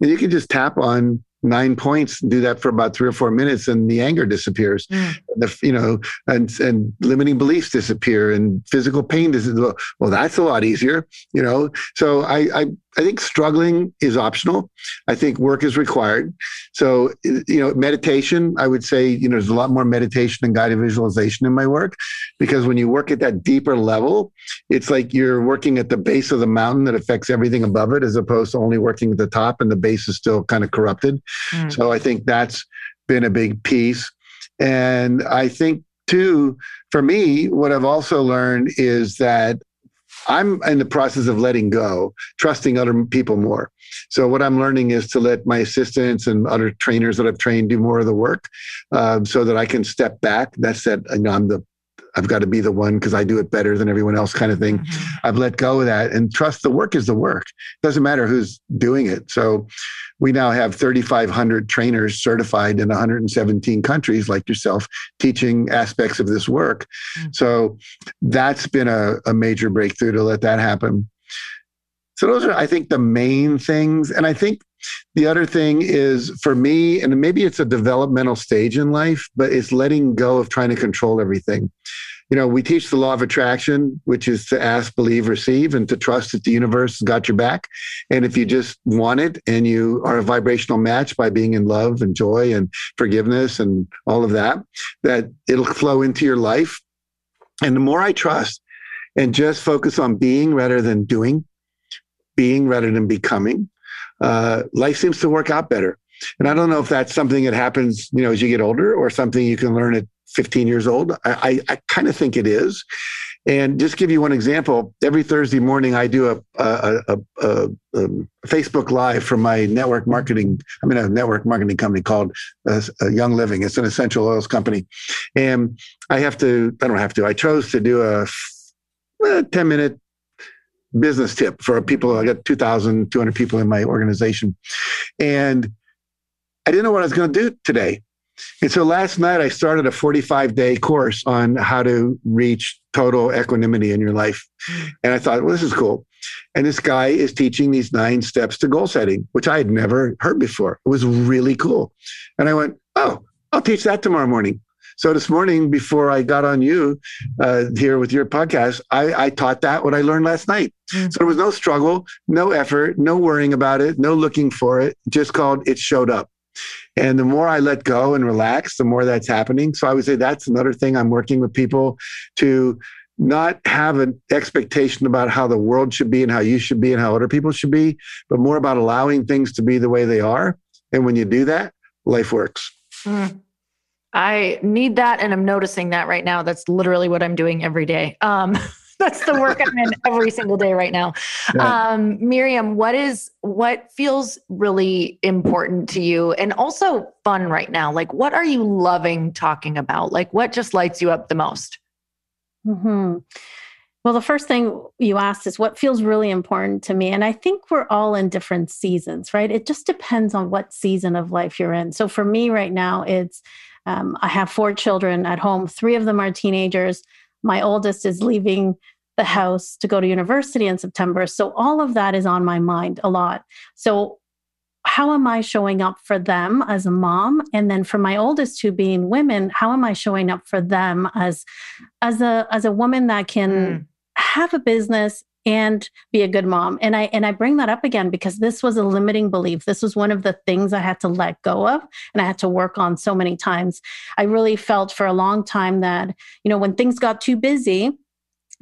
and you can just tap on nine points do that for about three or four minutes and the anger disappears mm. the, you know and and limiting beliefs disappear and physical pain disappears well that's a lot easier you know so i i I think struggling is optional. I think work is required. So, you know, meditation, I would say, you know, there's a lot more meditation and guided visualization in my work because when you work at that deeper level, it's like you're working at the base of the mountain that affects everything above it as opposed to only working at the top and the base is still kind of corrupted. Mm. So, I think that's been a big piece. And I think, too, for me, what I've also learned is that I'm in the process of letting go, trusting other people more. So what I'm learning is to let my assistants and other trainers that I've trained do more of the work, um, so that I can step back. That's that. You know, I'm the I've got to be the one because I do it better than everyone else kind of thing. Mm-hmm. I've let go of that and trust the work is the work. It doesn't matter who's doing it. So we now have 3,500 trainers certified in 117 countries like yourself teaching aspects of this work. Mm-hmm. So that's been a, a major breakthrough to let that happen. So those are, I think, the main things. And I think the other thing is for me, and maybe it's a developmental stage in life, but it's letting go of trying to control everything. You know, we teach the law of attraction, which is to ask, believe, receive, and to trust that the universe has got your back. And if you just want it and you are a vibrational match by being in love and joy and forgiveness and all of that, that it'll flow into your life. And the more I trust and just focus on being rather than doing, being rather than becoming, uh, life seems to work out better. And I don't know if that's something that happens, you know, as you get older or something you can learn at 15 years old. I, I, I kind of think it is. And just give you one example, every Thursday morning I do a, a, a, a, um, Facebook Live from my network marketing. I'm in a network marketing company called uh, Young Living. It's an essential oils company, and I have to. I don't have to. I chose to do a, a 10 minute business tip for people. I got 2,200 people in my organization, and I didn't know what I was going to do today. And so last night I started a 45 day course on how to reach total equanimity in your life. And I thought, well, this is cool. And this guy is teaching these nine steps to goal setting, which I had never heard before. It was really cool. And I went, oh, I'll teach that tomorrow morning. So this morning, before I got on you uh, here with your podcast, I, I, taught that what I learned last night. Mm-hmm. So there was no struggle, no effort, no worrying about it, no looking for it. Just called it showed up. And the more I let go and relax, the more that's happening. So I would say that's another thing I'm working with people to not have an expectation about how the world should be and how you should be and how other people should be, but more about allowing things to be the way they are. And when you do that, life works. Mm. I need that. And I'm noticing that right now. That's literally what I'm doing every day. Um, <laughs> that's the work I'm in every single day right now. Yeah. Um, Miriam, what is what feels really important to you and also fun right now? Like, what are you loving talking about? Like, what just lights you up the most? Hmm. Well, the first thing you asked is what feels really important to me. And I think we're all in different seasons, right? It just depends on what season of life you're in. So for me right now, it's um, I have four children at home, three of them are teenagers. My oldest is leaving the house to go to university in September. So all of that is on my mind a lot. So how am I showing up for them as a mom? And then for my oldest two being women, how am I showing up for them as as a as a woman that can mm. have a business and be a good mom and i and i bring that up again because this was a limiting belief this was one of the things i had to let go of and i had to work on so many times i really felt for a long time that you know when things got too busy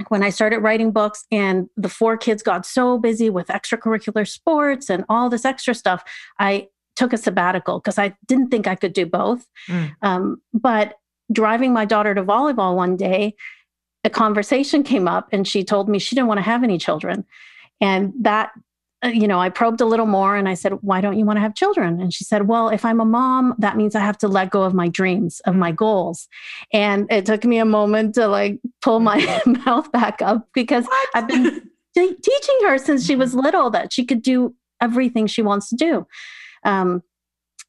when I started writing books and the four kids got so busy with extracurricular sports and all this extra stuff, I took a sabbatical because I didn't think I could do both. Mm. Um, but driving my daughter to volleyball one day, a conversation came up and she told me she didn't want to have any children. And that, uh, you know, I probed a little more and I said, Why don't you want to have children? And she said, Well, if I'm a mom, that means I have to let go of my dreams, of my goals. And it took me a moment to like pull my <laughs> mouth back up because what? I've been t- teaching her since she was little that she could do everything she wants to do. Um,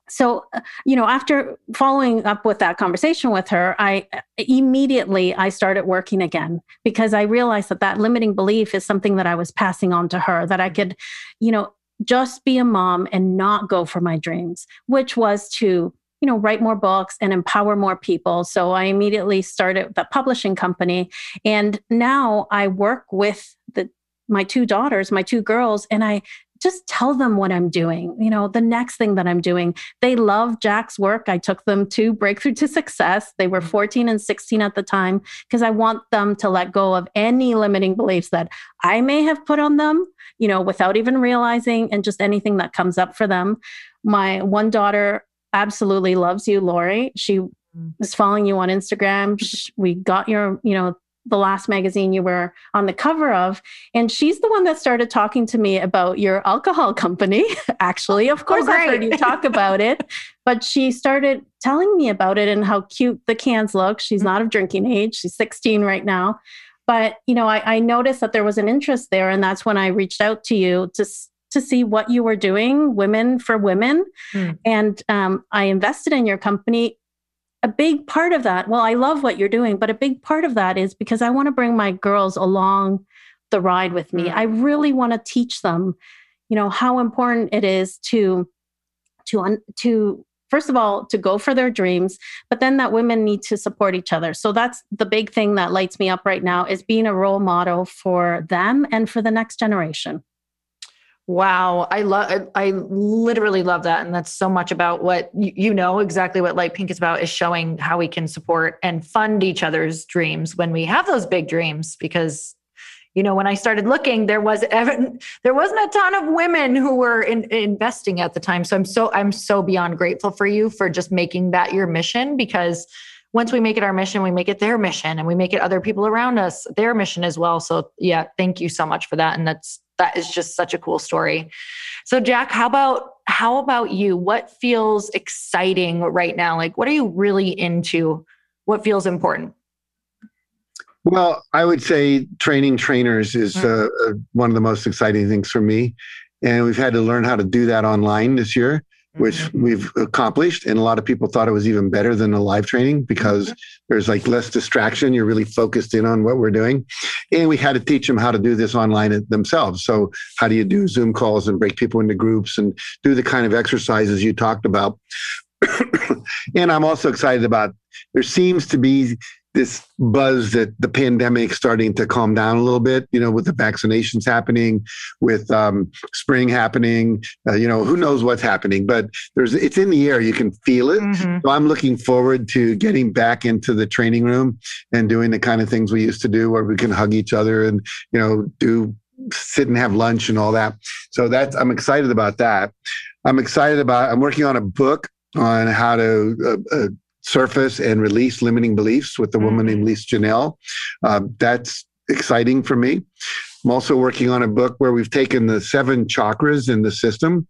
so uh, you know after following up with that conversation with her i immediately i started working again because i realized that that limiting belief is something that i was passing on to her that i could you know just be a mom and not go for my dreams which was to you know write more books and empower more people. So i immediately started the publishing company and now i work with the my two daughters my two girls and i just tell them what I'm doing, you know, the next thing that I'm doing. They love Jack's work. I took them to Breakthrough to Success. They were mm-hmm. 14 and 16 at the time because I want them to let go of any limiting beliefs that I may have put on them, you know, without even realizing and just anything that comes up for them. My one daughter absolutely loves you, Lori. She mm. is following you on Instagram. We got your, you know, the last magazine you were on the cover of. And she's the one that started talking to me about your alcohol company, <laughs> actually. Of course, oh, I've heard you talk about it, <laughs> but she started telling me about it and how cute the cans look. She's mm-hmm. not of drinking age, she's 16 right now. But you know, I, I noticed that there was an interest there, and that's when I reached out to you to to see what you were doing, women for women, mm. and um, I invested in your company a big part of that, well, I love what you're doing, but a big part of that is because I want to bring my girls along the ride with me. Mm-hmm. I really want to teach them, you know, how important it is to to to first of all to go for their dreams but then that women need to support each other so that's the big thing that lights me up right now is being a role model for them and for the next generation Wow, I love I literally love that. And that's so much about what you know exactly what Light Pink is about is showing how we can support and fund each other's dreams when we have those big dreams. Because you know when I started looking there was there wasn't a ton of women who were in, investing at the time. So I'm so I'm so beyond grateful for you for just making that your mission. Because once we make it our mission, we make it their mission and we make it other people around us their mission as well. So yeah, thank you so much for that. And that's that is just such a cool story. So Jack, how about how about you? What feels exciting right now? Like what are you really into? What feels important? Well, I would say training trainers is mm. uh, uh, one of the most exciting things for me. And we've had to learn how to do that online this year which mm-hmm. we've accomplished. And a lot of people thought it was even better than the live training because mm-hmm. there's like less distraction. You're really focused in on what we're doing. And we had to teach them how to do this online themselves. So, how do you do Zoom calls and break people into groups and do the kind of exercises you talked about? <coughs> and I'm also excited about there seems to be this buzz that the pandemic starting to calm down a little bit, you know, with the vaccinations happening, with um, spring happening, uh, you know, who knows what's happening, but there's, it's in the air. You can feel it. Mm-hmm. So I'm looking forward to getting back into the training room and doing the kind of things we used to do where we can hug each other and, you know, do sit and have lunch and all that. So that's, I'm excited about that. I'm excited about, I'm working on a book on how to uh, uh, surface and release limiting beliefs with a woman mm-hmm. named Lisa Janelle. Um, that's exciting for me. I'm also working on a book where we've taken the seven chakras in the system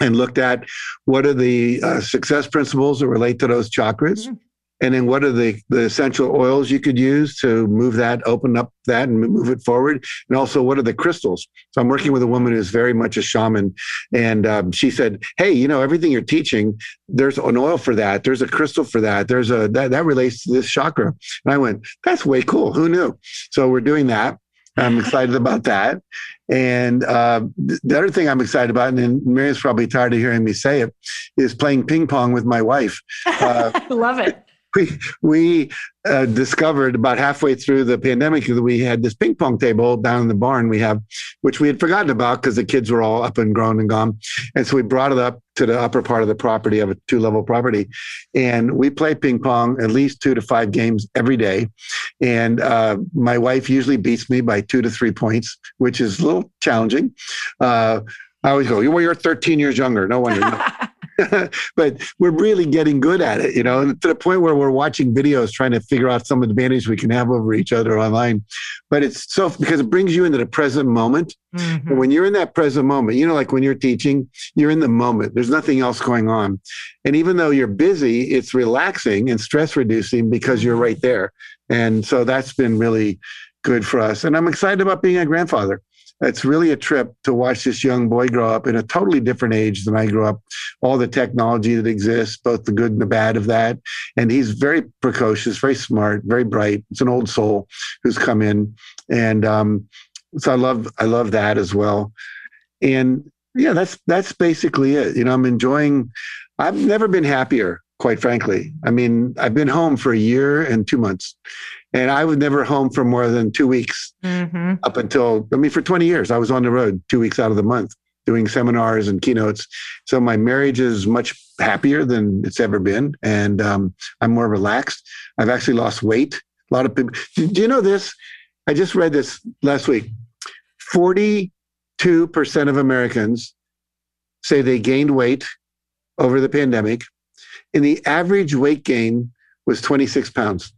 and looked at what are the uh, success principles that relate to those chakras. Mm-hmm. And then what are the, the essential oils you could use to move that, open up that and move it forward? And also, what are the crystals? So I'm working with a woman who's very much a shaman. And um, she said, Hey, you know, everything you're teaching, there's an oil for that. There's a crystal for that. There's a, that, that relates to this chakra. And I went, That's way cool. Who knew? So we're doing that. I'm excited about that. And uh, the other thing I'm excited about, and Miriam's probably tired of hearing me say it, is playing ping pong with my wife. Uh, <laughs> Love it we we uh, discovered about halfway through the pandemic that we had this ping pong table down in the barn we have, which we had forgotten about because the kids were all up and grown and gone, and so we brought it up to the upper part of the property of a two level property, and we play ping pong at least two to five games every day, and uh, my wife usually beats me by two to three points, which is a little challenging. Uh, I always go, well, you're 13 years younger. No wonder. <laughs> <laughs> but we're really getting good at it, you know, to the point where we're watching videos trying to figure out some advantage we can have over each other online. But it's so because it brings you into the present moment. Mm-hmm. And when you're in that present moment, you know, like when you're teaching, you're in the moment. There's nothing else going on. And even though you're busy, it's relaxing and stress reducing because you're right there. And so that's been really good for us. And I'm excited about being a grandfather it's really a trip to watch this young boy grow up in a totally different age than I grew up. All the technology that exists, both the good and the bad of that. And he's very precocious, very smart, very bright. It's an old soul who's come in. And um, so I love I love that as well. And yeah, that's that's basically it. You know, I'm enjoying I've never been happier, quite frankly. I mean, I've been home for a year and two months. And I was never home for more than two weeks mm-hmm. up until, I mean, for 20 years, I was on the road two weeks out of the month doing seminars and keynotes. So my marriage is much happier than it's ever been. And um, I'm more relaxed. I've actually lost weight. A lot of people, do, do you know this? I just read this last week. 42% of Americans say they gained weight over the pandemic. And the average weight gain was 26 pounds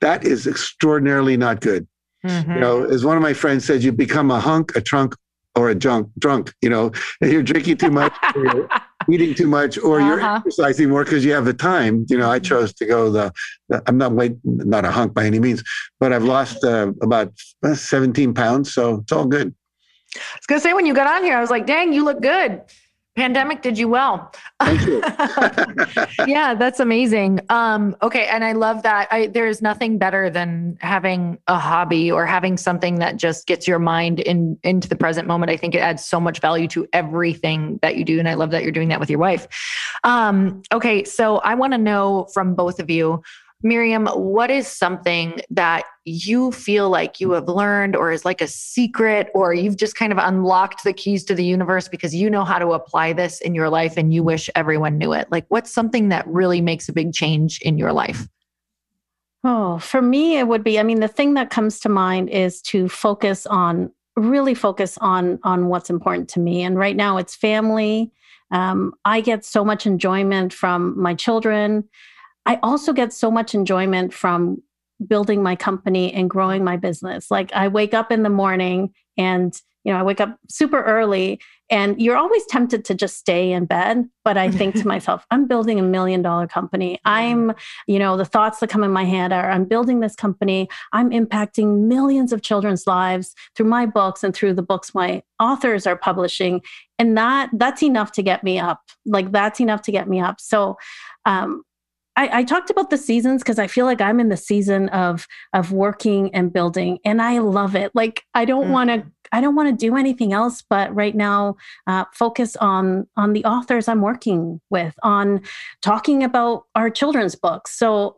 that is extraordinarily not good. Mm-hmm. You know, as one of my friends said, you become a hunk, a trunk, or a junk drunk. You know, <laughs> you're drinking too much, or you're <laughs> eating too much, or uh-huh. you're exercising more because you have the time. You know, I mm-hmm. chose to go the. I'm not weight, not a hunk by any means, but I've lost uh, about uh, 17 pounds, so it's all good. I was gonna say when you got on here, I was like, "Dang, you look good." Pandemic did you well. Thank you. <laughs> yeah that's amazing. Um, okay and i love that. I, there's nothing better than having a hobby or having something that just gets your mind in into the present moment. I think it adds so much value to everything that you do and i love that you're doing that with your wife. Um, okay so i want to know from both of you Miriam, what is something that you feel like you have learned or is like a secret, or you've just kind of unlocked the keys to the universe because you know how to apply this in your life and you wish everyone knew it? Like, what's something that really makes a big change in your life? Oh, for me, it would be I mean, the thing that comes to mind is to focus on really focus on on what's important to me and right now it's family um, i get so much enjoyment from my children I also get so much enjoyment from building my company and growing my business. Like I wake up in the morning and you know, I wake up super early and you're always tempted to just stay in bed. But I think to <laughs> myself, I'm building a million dollar company. I'm, you know, the thoughts that come in my head are I'm building this company. I'm impacting millions of children's lives through my books and through the books my authors are publishing. And that that's enough to get me up. Like that's enough to get me up. So um, I, I, talked about the seasons because I feel like I'm in the season of of working and building, and I love it. Like I don't mm-hmm. want to I don't want to do anything else but right now uh, focus on on the authors I'm working with, on talking about our children's books. So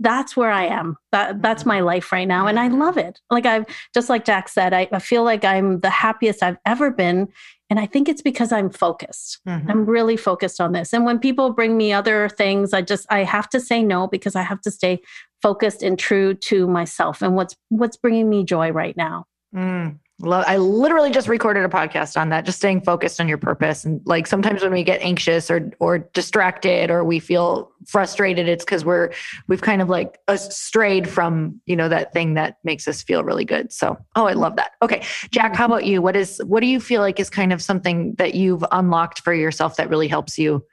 that's where I am. That that's my life right now, and I love it. Like I've just like Jack said, I, I feel like I'm the happiest I've ever been, and I think it's because I'm focused. Mm-hmm. I'm really focused on this. And when people bring me other things, I just I have to say no because I have to stay focused and true to myself and what's what's bringing me joy right now. Mm. I literally just recorded a podcast on that, just staying focused on your purpose. And like sometimes when we get anxious or or distracted or we feel frustrated, it's because we're we've kind of like strayed from you know that thing that makes us feel really good. So oh, I love that. Okay, Jack, how about you? What is what do you feel like is kind of something that you've unlocked for yourself that really helps you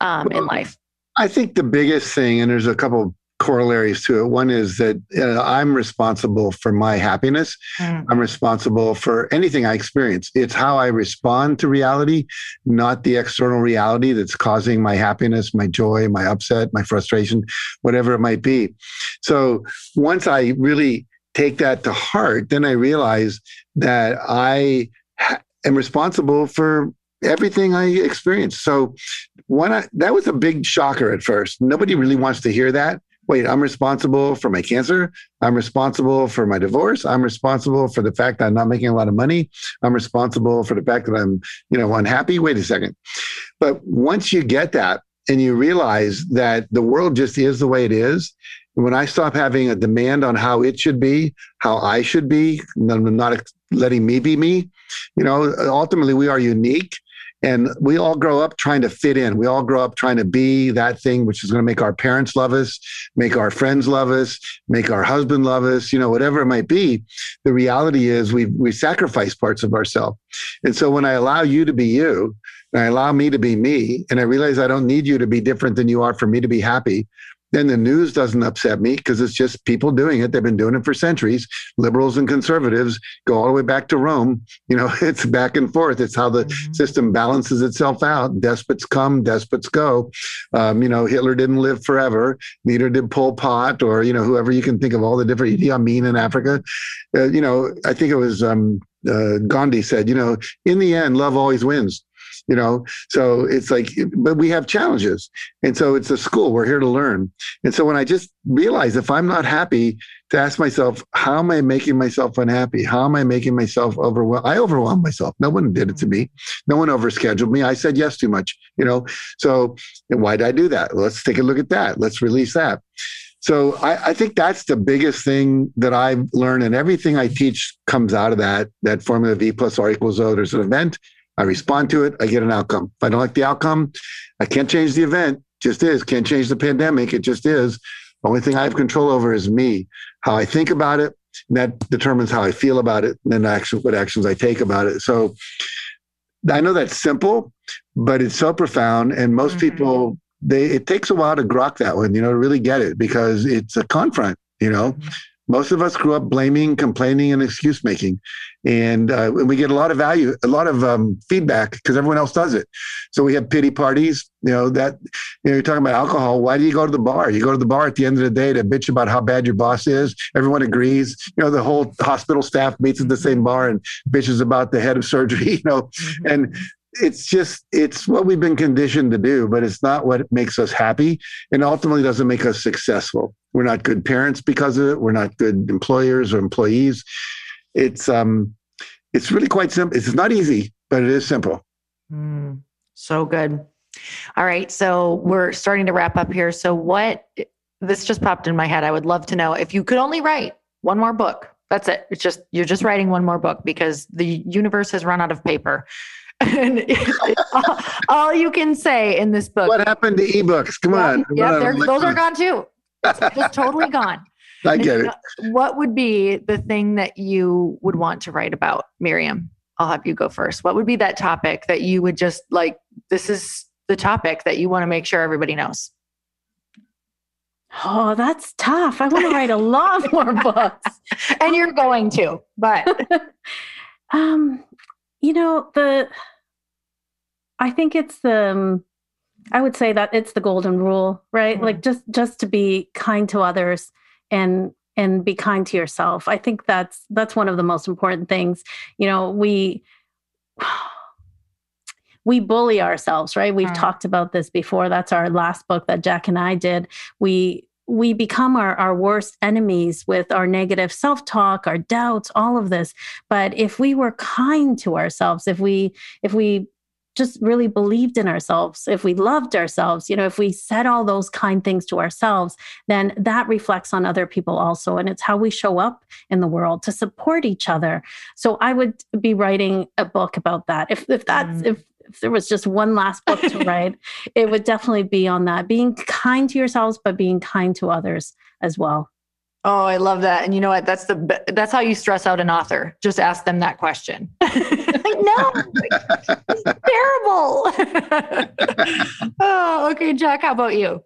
um, in life? I think the biggest thing, and there's a couple corollaries to it. One is that uh, I'm responsible for my happiness. Mm. I'm responsible for anything I experience. It's how I respond to reality, not the external reality that's causing my happiness, my joy, my upset, my frustration, whatever it might be. So once I really take that to heart, then I realize that I ha- am responsible for everything I experience. So when I, that was a big shocker at first. Nobody really wants to hear that wait, I'm responsible for my cancer. I'm responsible for my divorce. I'm responsible for the fact that I'm not making a lot of money. I'm responsible for the fact that I'm, you know, unhappy. Wait a second. But once you get that and you realize that the world just is the way it is, when I stop having a demand on how it should be, how I should be, not letting me be me, you know, ultimately we are unique and we all grow up trying to fit in. We all grow up trying to be that thing which is going to make our parents love us, make our friends love us, make our husband love us, you know, whatever it might be. The reality is we we sacrifice parts of ourselves. And so when I allow you to be you, and I allow me to be me, and I realize I don't need you to be different than you are for me to be happy, then the news doesn't upset me because it's just people doing it. They've been doing it for centuries. Liberals and conservatives go all the way back to Rome. You know, <laughs> it's back and forth. It's how the mm-hmm. system balances itself out. Despots come, despots go. Um, you know, Hitler didn't live forever. Neither did Pol Pot or, you know, whoever you can think of all the different Idi Amin in Africa. Uh, you know, I think it was um, uh, Gandhi said, you know, in the end, love always wins you know? So it's like but we have challenges. And so it's a school. We're here to learn. And so when i just realize if i'm not happy to ask myself how am i making myself unhappy? How am i making myself overwhelmed i overwhelmed myself. No one did it to mm-hmm. me. No one overscheduled me. I said yes too much you know? So why did i do that? Let's take a look at that. Let's release that. So I, I, think that's the biggest thing that I've learned, and everything I teach comes out of that. That formula V plus R equals O. There's an event, I respond to it, I get an outcome. If I don't like the outcome, I can't change the event. Just is. Can't change the pandemic. It just is. The only thing I have control over is me, how I think about it. And that determines how I feel about it and then action, what actions I take about it. So I know that's simple, but it's so profound. And most mm-hmm. people, they it takes a while to grok that one, you know, to really get it because it's a confront, you know. Mm-hmm most of us grew up blaming, complaining, and excuse making, and, uh, and we get a lot of value, a lot of um, feedback because everyone else does it. So we have pity parties. You know that you know you're talking about alcohol. Why do you go to the bar? You go to the bar at the end of the day to bitch about how bad your boss is. Everyone agrees. You know the whole hospital staff meets at the same bar and bitches about the head of surgery. <laughs> You know, mm-hmm. and it's just it's what we've been conditioned to do but it's not what makes us happy and ultimately doesn't make us successful. We're not good parents because of it. We're not good employers or employees. It's um it's really quite simple. It's not easy but it is simple. Mm, so good. All right. So we're starting to wrap up here. So what this just popped in my head. I would love to know if you could only write one more book. That's it. It's just you're just writing one more book because the universe has run out of paper and all, <laughs> all, you can say in this book. What happened to ebooks? Come yeah, on. Yeah, those are gone too. It's just totally <laughs> gone. I get it. What would be the thing that you would want to write about, Miriam? I'll have you go first. What would be that topic that you would just like? This is the topic that you want to make sure everybody knows. Oh, that's tough. I want to write a lot more <laughs> books. and you're going to, but um you know, the I think it's the um, I would say that it's the golden rule, right? Mm-hmm. Like just just to be kind to others and and be kind to yourself. I think that's that's one of the most important things. You know, we <sighs> we bully ourselves, right? We've mm. talked about this before. That's our last book that Jack and I did. We we become our, our worst enemies with our negative self-talk our doubts all of this but if we were kind to ourselves if we if we just really believed in ourselves, if we loved ourselves, you know, if we said all those kind things to ourselves, then that reflects on other people also. And it's how we show up in the world to support each other. So I would be writing a book about that. If if that's mm. if if there was just one last book to <laughs> write, it would definitely be on that. Being kind to yourselves, but being kind to others as well. Oh, I love that. And you know what? That's the that's how you stress out an author. Just ask them that question. <laughs> no, It's terrible. <laughs> oh, okay, Jack. How about you?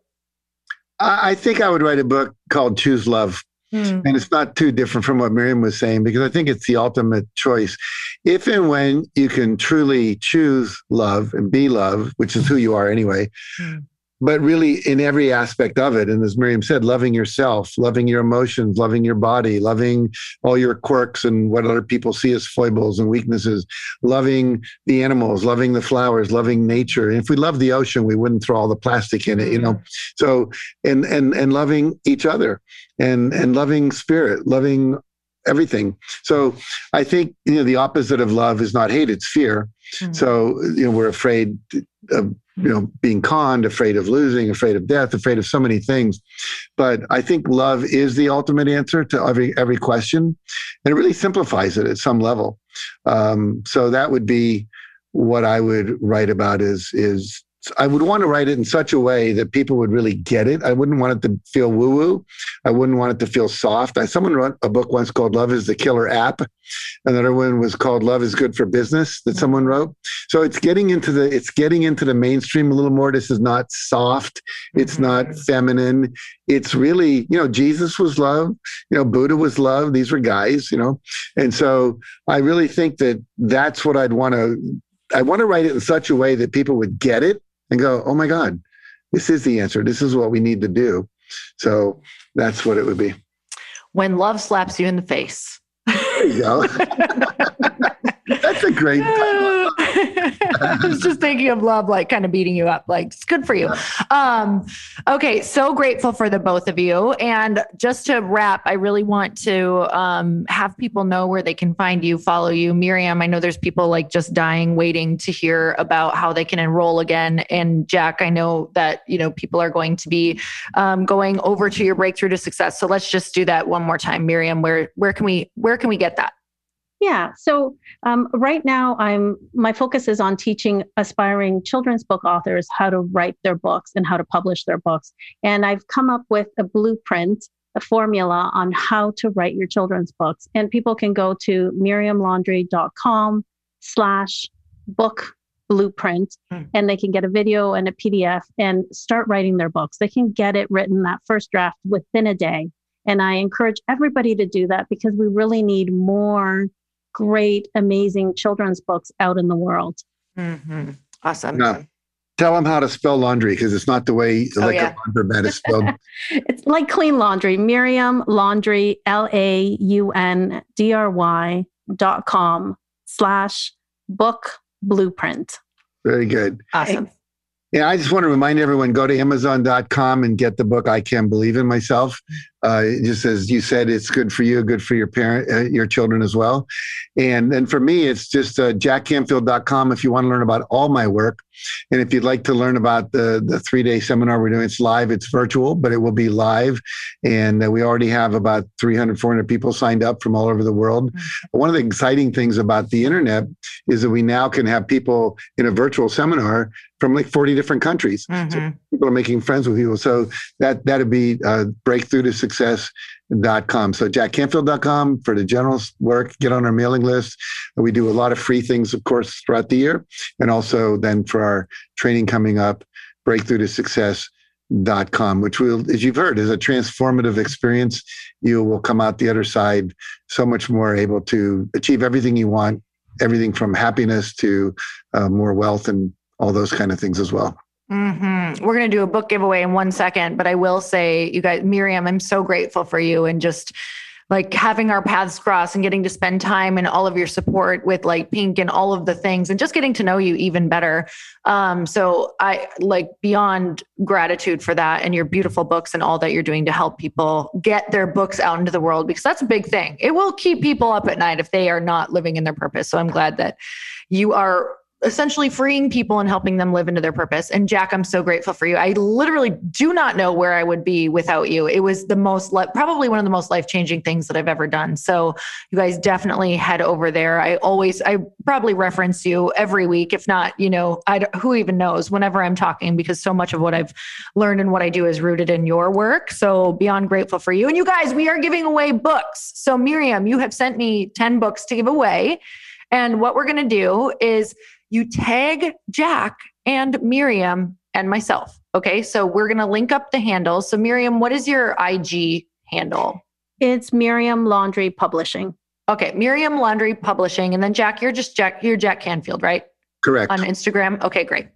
I think I would write a book called Choose Love. Mm. And it's not too different from what Miriam was saying because I think it's the ultimate choice. If and when you can truly choose love and be love, which is who you are anyway, mm but really in every aspect of it. And as Miriam said, loving yourself, loving your emotions, loving your body, loving all your quirks and what other people see as foibles and weaknesses, loving the animals, loving the flowers, loving nature. And if we love the ocean, we wouldn't throw all the plastic in it, you know. So and and and loving each other and and loving spirit, loving everything. So I think you know the opposite of love is not hate; it's fear. Mm-hmm. So you know we're afraid of you know being conned afraid of losing afraid of death afraid of so many things. But i think love is the ultimate answer to every every question and it really simplifies it at some level. Um, so that would be what i would write about is is I would want to write it in such a way that people would really get it. I wouldn't want it to feel woo woo. I wouldn't want it to feel soft. I, someone wrote a book once called Love is the Killer App. Another one was called Love is Good for Business that someone wrote. So it's getting into the it's getting into the mainstream a little more. This is not soft. It's mm-hmm. not feminine. It's really, you know, Jesus was love. You know, Buddha was love. These were guys, you know. And so I really think that that's what I'd want to I want to write it in such a way that people would get it and go, oh my God, this is the answer. This is what we need to do. So that's what it would be. When love slaps you in the face. There you go. <laughs> <laughs> That's a great title. <laughs> I was just thinking of love, like kind of beating you up. Like it's good for you. Um, okay, so grateful for the both of you. And just to wrap, I really want to um, have people know where they can find you, follow you, Miriam. I know there's people like just dying, waiting to hear about how they can enroll again. And Jack, I know that you know people are going to be um, going over to your breakthrough to success. So let's just do that one more time, Miriam. Where where can we where can we get that? Yeah. So um, right now, I'm my focus is on teaching aspiring children's book authors how to write their books and how to publish their books. And I've come up with a blueprint, a formula on how to write your children's books. And people can go to miriamlaundry.com slash book blueprint hmm. and they can get a video and a PDF and start writing their books. They can get it written that first draft within a day. And I encourage everybody to do that because we really need more great, amazing children's books out in the world. Mm-hmm. Awesome. Yeah. Tell them how to spell laundry because it's not the way oh, like yeah. a laundromat is spelled. <laughs> it's like clean laundry. Miriam Laundry, L A U N D R Y dot com slash book blueprint. Very good. Awesome. Yeah, I just want to remind everyone go to Amazon.com and get the book I Can Believe in Myself. Uh, just as you said, it's good for you, good for your parent, uh, your children as well. And then for me, it's just uh, jackcanfield.com if you want to learn about all my work. And if you'd like to learn about the, the three day seminar we're doing, it's live, it's virtual, but it will be live. And uh, we already have about 300, 400 people signed up from all over the world. Mm-hmm. One of the exciting things about the internet is that we now can have people in a virtual seminar from like 40 different countries. Mm-hmm. So people are making friends with people. So that, that'd be uh, breakthrough to success.com. So jackcanfield.com for the general work, get on our mailing list. We do a lot of free things, of course, throughout the year. And also then for our training coming up, breakthrough to success.com, which will, as you've heard, is a transformative experience. You will come out the other side so much more able to achieve everything you want, everything from happiness to uh, more wealth and all those kind of things as well. Mm-hmm. We're going to do a book giveaway in one second, but I will say, you guys, Miriam, I'm so grateful for you and just like having our paths cross and getting to spend time and all of your support with like pink and all of the things and just getting to know you even better. Um, so i like beyond gratitude for that and your beautiful books and all that you're doing to help people get their books out into the world because that's a big thing. It will keep people up at night if they are not living in their purpose. So i'm glad that you are essentially freeing people and helping them live into their purpose. And Jack, I'm so grateful for you. I literally do not know where I would be without you. It was the most, probably one of the most life changing things that I've ever done. So you guys definitely head over there. I always, I probably reference you every week, if not, you know, I who even knows whenever I'm talking, because so much of what I've learned and what I do is rooted in your work. So beyond grateful for you. And you guys, we are giving away books. So Miriam, you have sent me 10 books to give away. And what we're going to do is you tag Jack and Miriam and myself. Okay. So we're going to link up the handles. So, Miriam, what is your IG handle? It's Miriam Laundry Publishing. Okay. Miriam Laundry Publishing. And then, Jack, you're just Jack, you're Jack Canfield, right? Correct. On Instagram. Okay, great.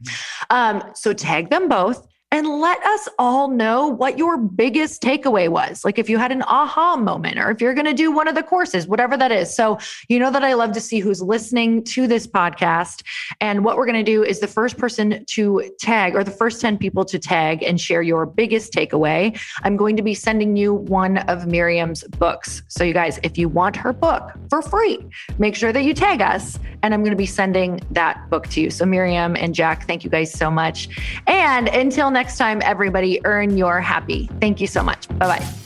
Um, so tag them both and let us all know what your biggest takeaway was. Like if you had an aha moment, or if you're going to do one of the courses, whatever that is. So, you know that I love to see who's listening to this podcast. And what we're going to do is the first person to tag, or the first 10 people to tag and share your biggest takeaway. I'm going to be sending you one of Miriam's books. So, you guys, if you want her book for free, make sure that you tag us. And I'm going to be sending that book to you. So, Miriam and Jack, thank you guys so much. And until next time, everybody, earn your happy. Thank you so much. Bye bye.